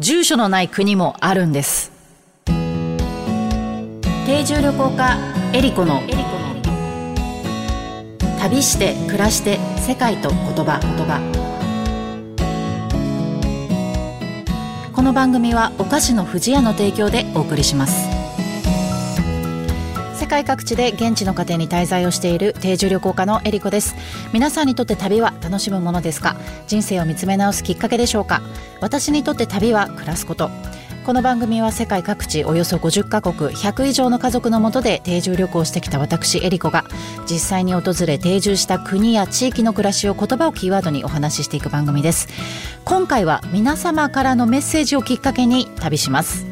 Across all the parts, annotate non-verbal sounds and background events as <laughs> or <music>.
住所のない国もあるんです。定住旅行家エリコの。旅して暮らして世界と言葉。言葉この番組はお菓子の不二家の提供でお送りします。界各地で現地の家庭に滞在をしている定住旅行家のエリコです。皆さんにとって旅は楽しむものですか？人生を見つめ直すきっかけでしょうか？私にとって旅は暮らすこと。この番組は世界各地およそ50カ国100以上の家族のもとで定住旅行してきた私エリコが実際に訪れ定住した国や地域の暮らしを言葉をキーワードにお話ししていく番組です。今回は皆様からのメッセージをきっかけに旅します。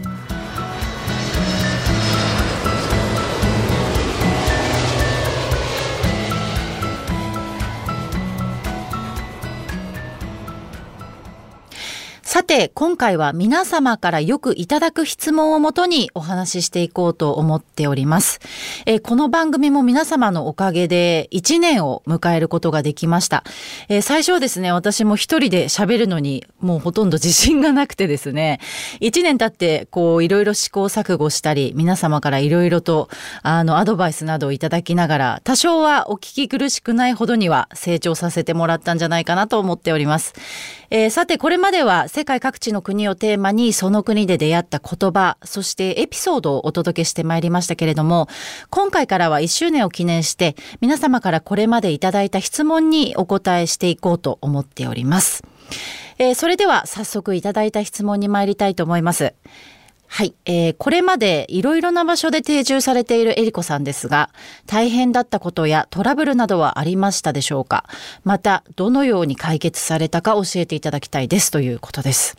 さて、今回は皆様からよくいただく質問をもとにお話ししていこうと思っております。えー、この番組も皆様のおかげで1年を迎えることができました。えー、最初はですね、私も一人で喋るのにもうほとんど自信がなくてですね、1年経ってこういろいろ試行錯誤したり、皆様からいろいろとあのアドバイスなどをいただきながら、多少はお聞き苦しくないほどには成長させてもらったんじゃないかなと思っております。えー、さて、これまでは世界各地の国をテーマにその国で出会った言葉、そしてエピソードをお届けしてまいりましたけれども、今回からは1周年を記念して皆様からこれまでいただいた質問にお答えしていこうと思っております。えー、それでは早速いただいた質問に参りたいと思います。はい、えー、これまでいろいろな場所で定住されているエリコさんですが、大変だったことやトラブルなどはありましたでしょうか？また、どのように解決されたか教えていただきたいですということです。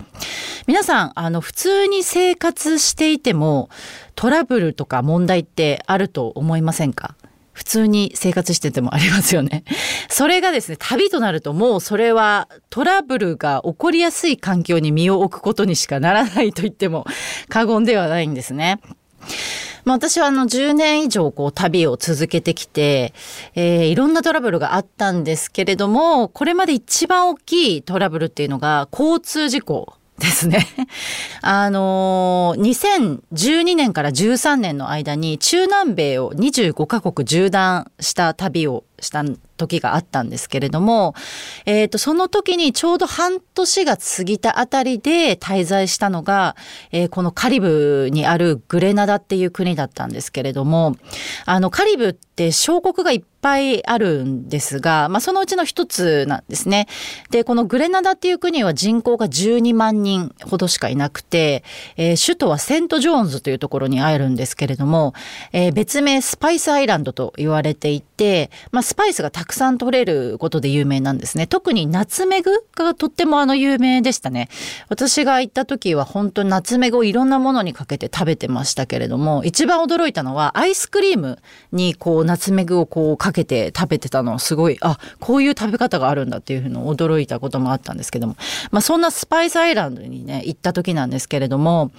皆さん、あの、普通に生活していても、トラブルとか問題ってあると思いませんか？普通に生活しててもありますよね。<laughs> それがですね、旅となるともうそれはトラブルが起こりやすい環境に身を置くことにしかならないと言っても <laughs> 過言ではないんですね。まあ、私はあの10年以上こう旅を続けてきて、えー、いろんなトラブルがあったんですけれども、これまで一番大きいトラブルっていうのが交通事故ですね。あのー、2012年から13年の間に中南米を25カ国縦断した旅をした時があったんですけれども、えっ、ー、と、その時にちょうど半年が過ぎたあたりで滞在したのが、えー、このカリブにあるグレナダっていう国だったんですけれども、あの、カリブって小国がいっぱいあるんですが、まあ、そのうちの一つなんですね。で、このグレナダっていう国は人口が12万人ほどしかいなくて、えー、首都はセントジョーンズというところにあるんですけれども、え、別名スパイスアイランドと言われていて、まあ、スパイスがたくさん取れることで有名なんですね。特にナツメグがとってもあの有名でしたね。私が行った時は本当にナツメグをいろんなものにかけて食べてましたけれども、一番驚いたのはアイスクリームにこうナツメグをこうかけて食べてたのすごい、あ、こういう食べ方があるんだっていうふうに驚いたこともあったんですけども、まあそんなスパイスアイランドにね、行った時なんですけれども、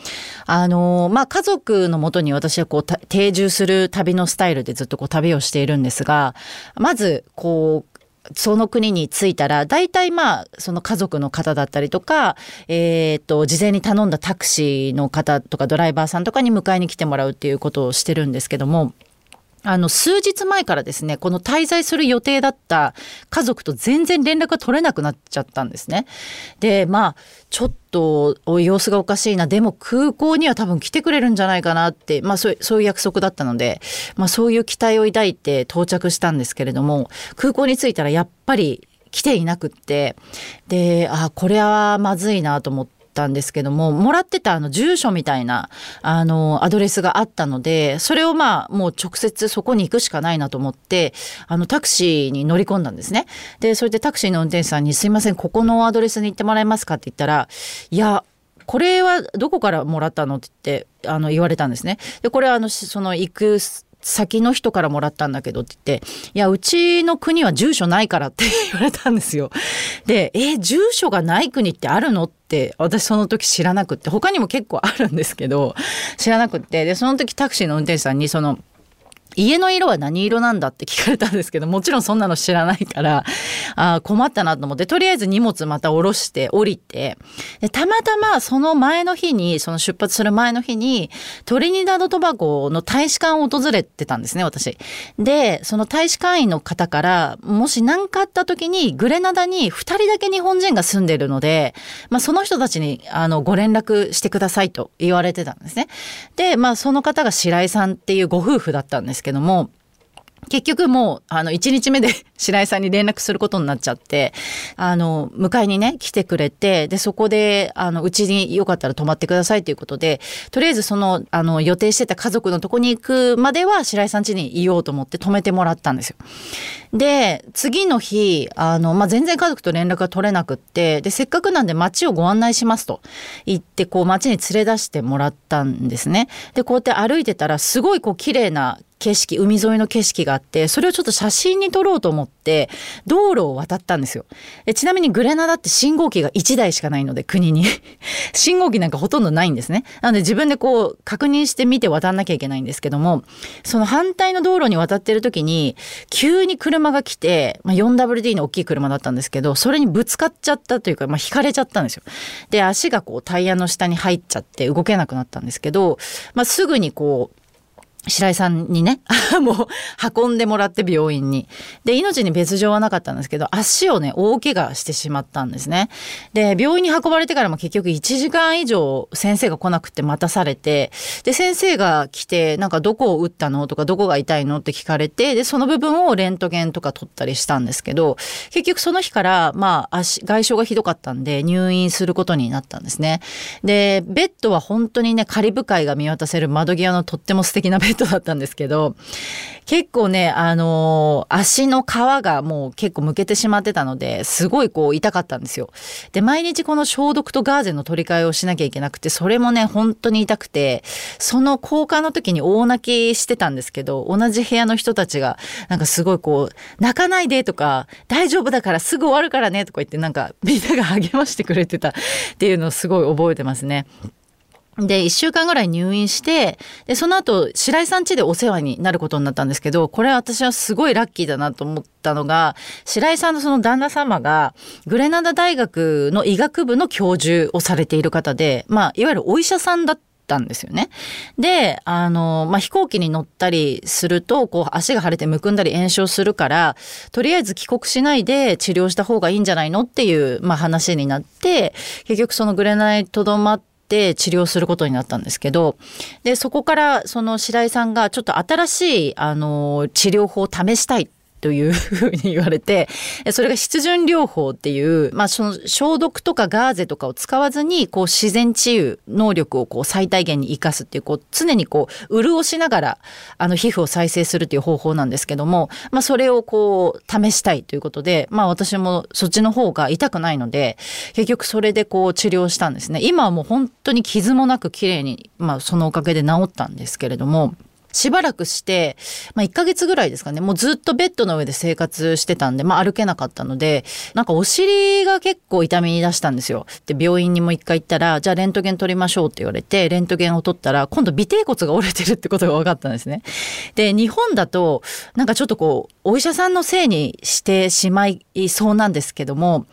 あの、まあ家族のもとに私はこう定住する旅のスタイルでずっとこう旅をしているんですが、まずこうその国に着いたら大体まあその家族の方だったりとか、えー、と事前に頼んだタクシーの方とかドライバーさんとかに迎えに来てもらうっていうことをしてるんですけども。あの、数日前からですね、この滞在する予定だった家族と全然連絡が取れなくなっちゃったんですね。で、まあ、ちょっと様子がおかしいな、でも空港には多分来てくれるんじゃないかなって、まあそうそういう約束だったので、まあそういう期待を抱いて到着したんですけれども、空港に着いたらやっぱり来ていなくって、で、あ、これはまずいなと思って、ったんですけどももらってたあの住所みたいなあのアドレスがあったのでそれをまあもう直接そこに行くしかないなと思ってあのタクシーに乗り込んだんですね。でそれでタクシーの運転手さんに「すいませんここのアドレスに行ってもらえますか?」って言ったら「いやこれはどこからもらったの?」って言ってあの言われたんですね。でこれはあのその行く先の人からもらったんだけどって言って、いや、うちの国は住所ないからって <laughs> 言われたんですよ。で、え住所がない国ってあるのって私その時知らなくって、他にも結構あるんですけど、知らなくって、で、その時タクシーの運転手さんにその、家の色は何色なんだ？って聞かれたんですけどもちろんそんなの知らないからあ困ったなと思ってとりあえず荷物また下ろして降りてでたまたまその前の日にその出発する前の日にトリニダード・トバゴの大使館を訪れてたんですね私。でその大使館員の方からもし何かあった時にグレナダに2人だけ日本人が住んでるので、まあ、その人たちにあのご連絡してくださいと言われてたんですね。でまあその方が白井さんっていうご夫婦だったんですけどけども結局もう、あの、1日目で <laughs> 白井さんに連絡することになっちゃって、あの、迎えにね、来てくれて、で、そこで、あの、うちによかったら泊まってくださいということで、とりあえずその、あの、予定してた家族のとこに行くまでは白井さん家にいようと思って泊めてもらったんですよ。で、次の日、あの、まあ、全然家族と連絡が取れなくって、で、せっかくなんで街をご案内しますと言って、こう街に連れ出してもらったんですね。で、こうやって歩いてたら、すごいこう綺麗な景色海沿いの景色があってそれをちょっと写真に撮ろうと思って道路を渡ったんですよ。ちなみにグレナダって信号機が1台しかないので国に。<laughs> 信号機なんかほとんどないんですね。なので自分でこう確認して見て渡んなきゃいけないんですけどもその反対の道路に渡ってる時に急に車が来て、まあ、4WD の大きい車だったんですけどそれにぶつかっちゃったというか、まあ、引かれちゃったんですよ。で足がこうタイヤの下に入っちゃって動けなくなったんですけど、まあ、すぐにこう白井さんにね、<laughs> もう運んでもらって病院に。で、命に別状はなかったんですけど、足をね、大怪我してしまったんですね。で、病院に運ばれてからも結局1時間以上先生が来なくて待たされて、で、先生が来て、なんかどこを打ったのとかどこが痛いのって聞かれて、で、その部分をレントゲンとか取ったりしたんですけど、結局その日から、まあ、足、外傷がひどかったんで入院することになったんですね。で、ベッドは本当にね、カリブ海が見渡せる窓際のとっても素敵なベッドトだったんですけど、結構ね、あのー、足の皮がもう結構むけてしまってたので、すごいこう痛かったんですよ。で、毎日この消毒とガーゼの取り替えをしなきゃいけなくて、それもね、本当に痛くて、その交換の時に大泣きしてたんですけど、同じ部屋の人たちが、なんかすごいこう、泣かないでとか、大丈夫だからすぐ終わるからねとか言って、なんかみんなが励ましてくれてたっていうのをすごい覚えてますね。で、一週間ぐらい入院して、で、その後、白井さん家でお世話になることになったんですけど、これ私はすごいラッキーだなと思ったのが、白井さんのその旦那様が、グレナダ大学の医学部の教授をされている方で、まあ、いわゆるお医者さんだったんですよね。で、あの、まあ、飛行機に乗ったりすると、こう、足が腫れてむくんだり炎症するから、とりあえず帰国しないで治療した方がいいんじゃないのっていう、まあ、話になって、結局そのグレナイとどまって、って治療することになったんですけどでそこからその白井さんがちょっと新しいあの治療法を試したいというふうに言われて <laughs> それが湿潤療法っていう、まあ、その消毒とかガーゼとかを使わずにこう自然治癒能力をこう最大限に生かすっていうこう常にこう潤しながらあの皮膚を再生するっていう方法なんですけども、まあ、それをこう試したいということで、まあ、私もそっちの方が痛くないので結局それでこう治療したんですね今はもう本当に傷もなく綺麗に、まあ、そのおかげで治ったんですけれども。しばらくして、まあ、1ヶ月ぐらいですかね、もうずっとベッドの上で生活してたんで、まあ、歩けなかったので、なんかお尻が結構痛みに出したんですよ。で、病院にも一回行ったら、じゃあレントゲン取りましょうって言われて、レントゲンを取ったら、今度尾低骨が折れてるってことが分かったんですね。で、日本だと、なんかちょっとこう、お医者さんのせいにしてしまいそうなんですけども、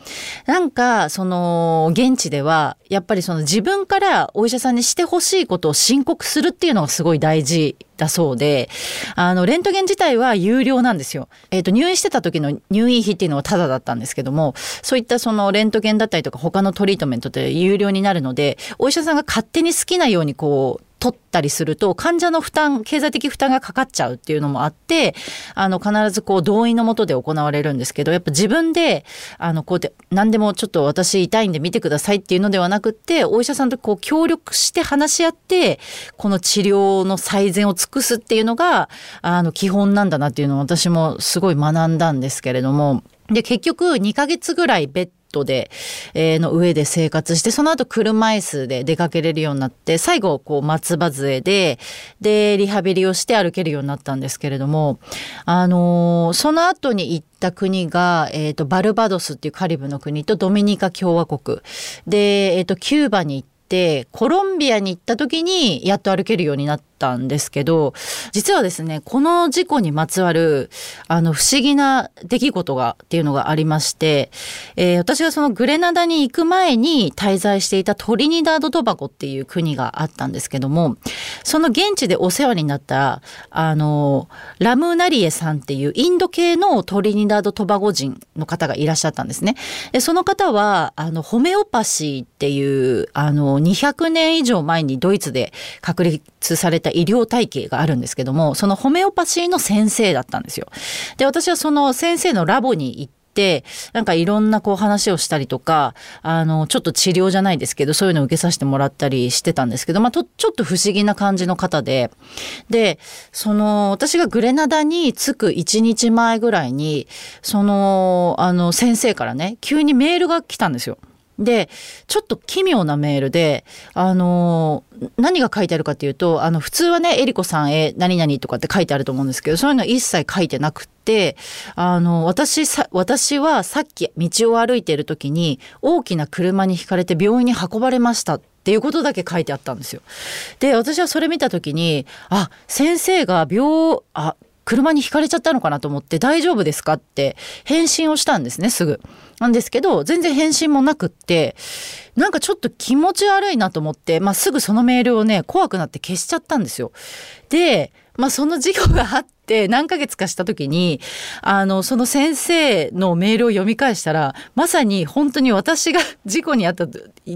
なんか、その、現地では、やっぱりその自分からお医者さんにしてほしいことを申告するっていうのがすごい大事だそうで、あの、レントゲン自体は有料なんですよ。えっ、ー、と、入院してた時の入院費っていうのはタダだったんですけども、そういったそのレントゲンだったりとか他のトリートメントって有料になるので、お医者さんが勝手に好きなようにこう、取ったりすると患者の負担経済的負担がかかっちゃうっていうのもあってあの必ずこう同意のもとで行われるんですけどやっぱ自分であのこうやって何でもちょっと私痛いんで見てくださいっていうのではなくってお医者さんとこう協力して話し合ってこの治療の最善を尽くすっていうのがあの基本なんだなっていうのを私もすごい学んだんですけれども。で結局2ヶ月ぐらいベットで、えー、の上で生活して、その後車椅子で出かけれるようになって、最後、こう、松葉杖で、で、リハビリをして歩けるようになったんですけれども、あのー、その後に行った国が、えっ、ー、と、バルバドスっていうカリブの国とドミニカ共和国。で、えっ、と、キューバに行って、コロンビアに行った時にやっと歩けるようになってたんですけど実はですねこの事故にまつわるあの不思議な出来事がっていうのがありまして、えー、私がそのグレナダに行く前に滞在していたトリニダード・トバゴっていう国があったんですけどもその現地でお世話になったあのラムナリエさんっていうインド系のトリニダード・トバゴ人の方がいらっしゃったんですね。でその方はあのホメオパシーっていうあの200年以上前にドイツで確立された医療体系があるんですけどもそのホメオパシーの先生だったんですよ。で私はその先生のラボに行って、なんかいろんなこう話をしたりとか、あの、ちょっと治療じゃないですけど、そういうのを受けさせてもらったりしてたんですけど、まあ、と、ちょっと不思議な感じの方で、で、その、私がグレナダに着く1日前ぐらいに、その、あの、先生からね、急にメールが来たんですよ。で、ちょっと奇妙なメールで、あの何が書いてあるかっていうと、あの、普通はね、えりこさんへ何々とかって書いてあると思うんですけど、そういうの一切書いてなくて、あの、私さ、私はさっき道を歩いている時に、大きな車にひかれて病院に運ばれました。っていうことだけ書いてあったんですよ。で、私はそれ見た時に、あ、先生が病、あ、車にひかれちゃったのかなと思って大丈夫ですかって返信をしたんですね、すぐ。なんですけど、全然返信もなくって、なんかちょっと気持ち悪いなと思って、まあ、すぐそのメールをね、怖くなって消しちゃったんですよ。で、まあ、その事故があって何ヶ月かした時に、あの、その先生のメールを読み返したら、まさに本当に私が事故にあった、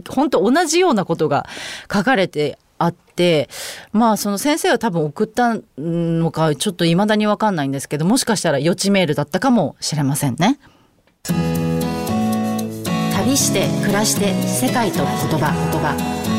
本当同じようなことが書かれてあってまあその先生は多分送ったのかちょっといまだに分かんないんですけどもしかしたら予知メールだったかもしれませんね。旅して暮らして世界と言葉言葉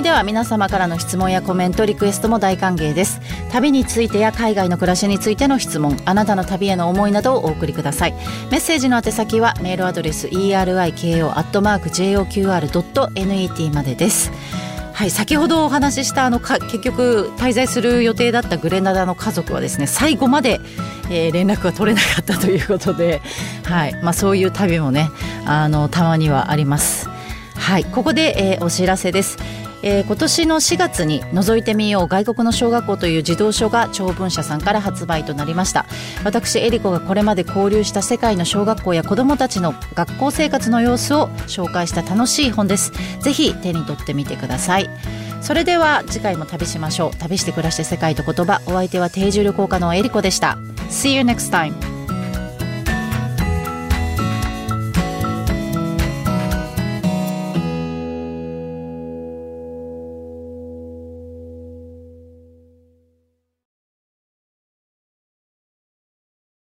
組では皆様からの質問やコメントリクエストも大歓迎です旅についてや海外の暮らしについての質問あなたの旅への思いなどをお送りくださいメッセージの宛先はメールアドレス eriko.joqr.net までですはい、先ほどお話ししたあのか結局滞在する予定だったグレナダの家族はですね最後まで、えー、連絡が取れなかったということで、はいまあ、そういう旅もねあのたまにはあります。はい、ここで、えー、お知らせです。えー、今年の4月に覗いてみよう外国の小学校という児童書が長文社さんから発売となりました。私エリコがこれまで交流した世界の小学校や子どもたちの学校生活の様子を紹介した楽しい本です。ぜひ手に取ってみてください。それでは次回も旅しましょう。旅して暮らして世界と言葉。お相手は定住旅行家のエリコでした。See you next time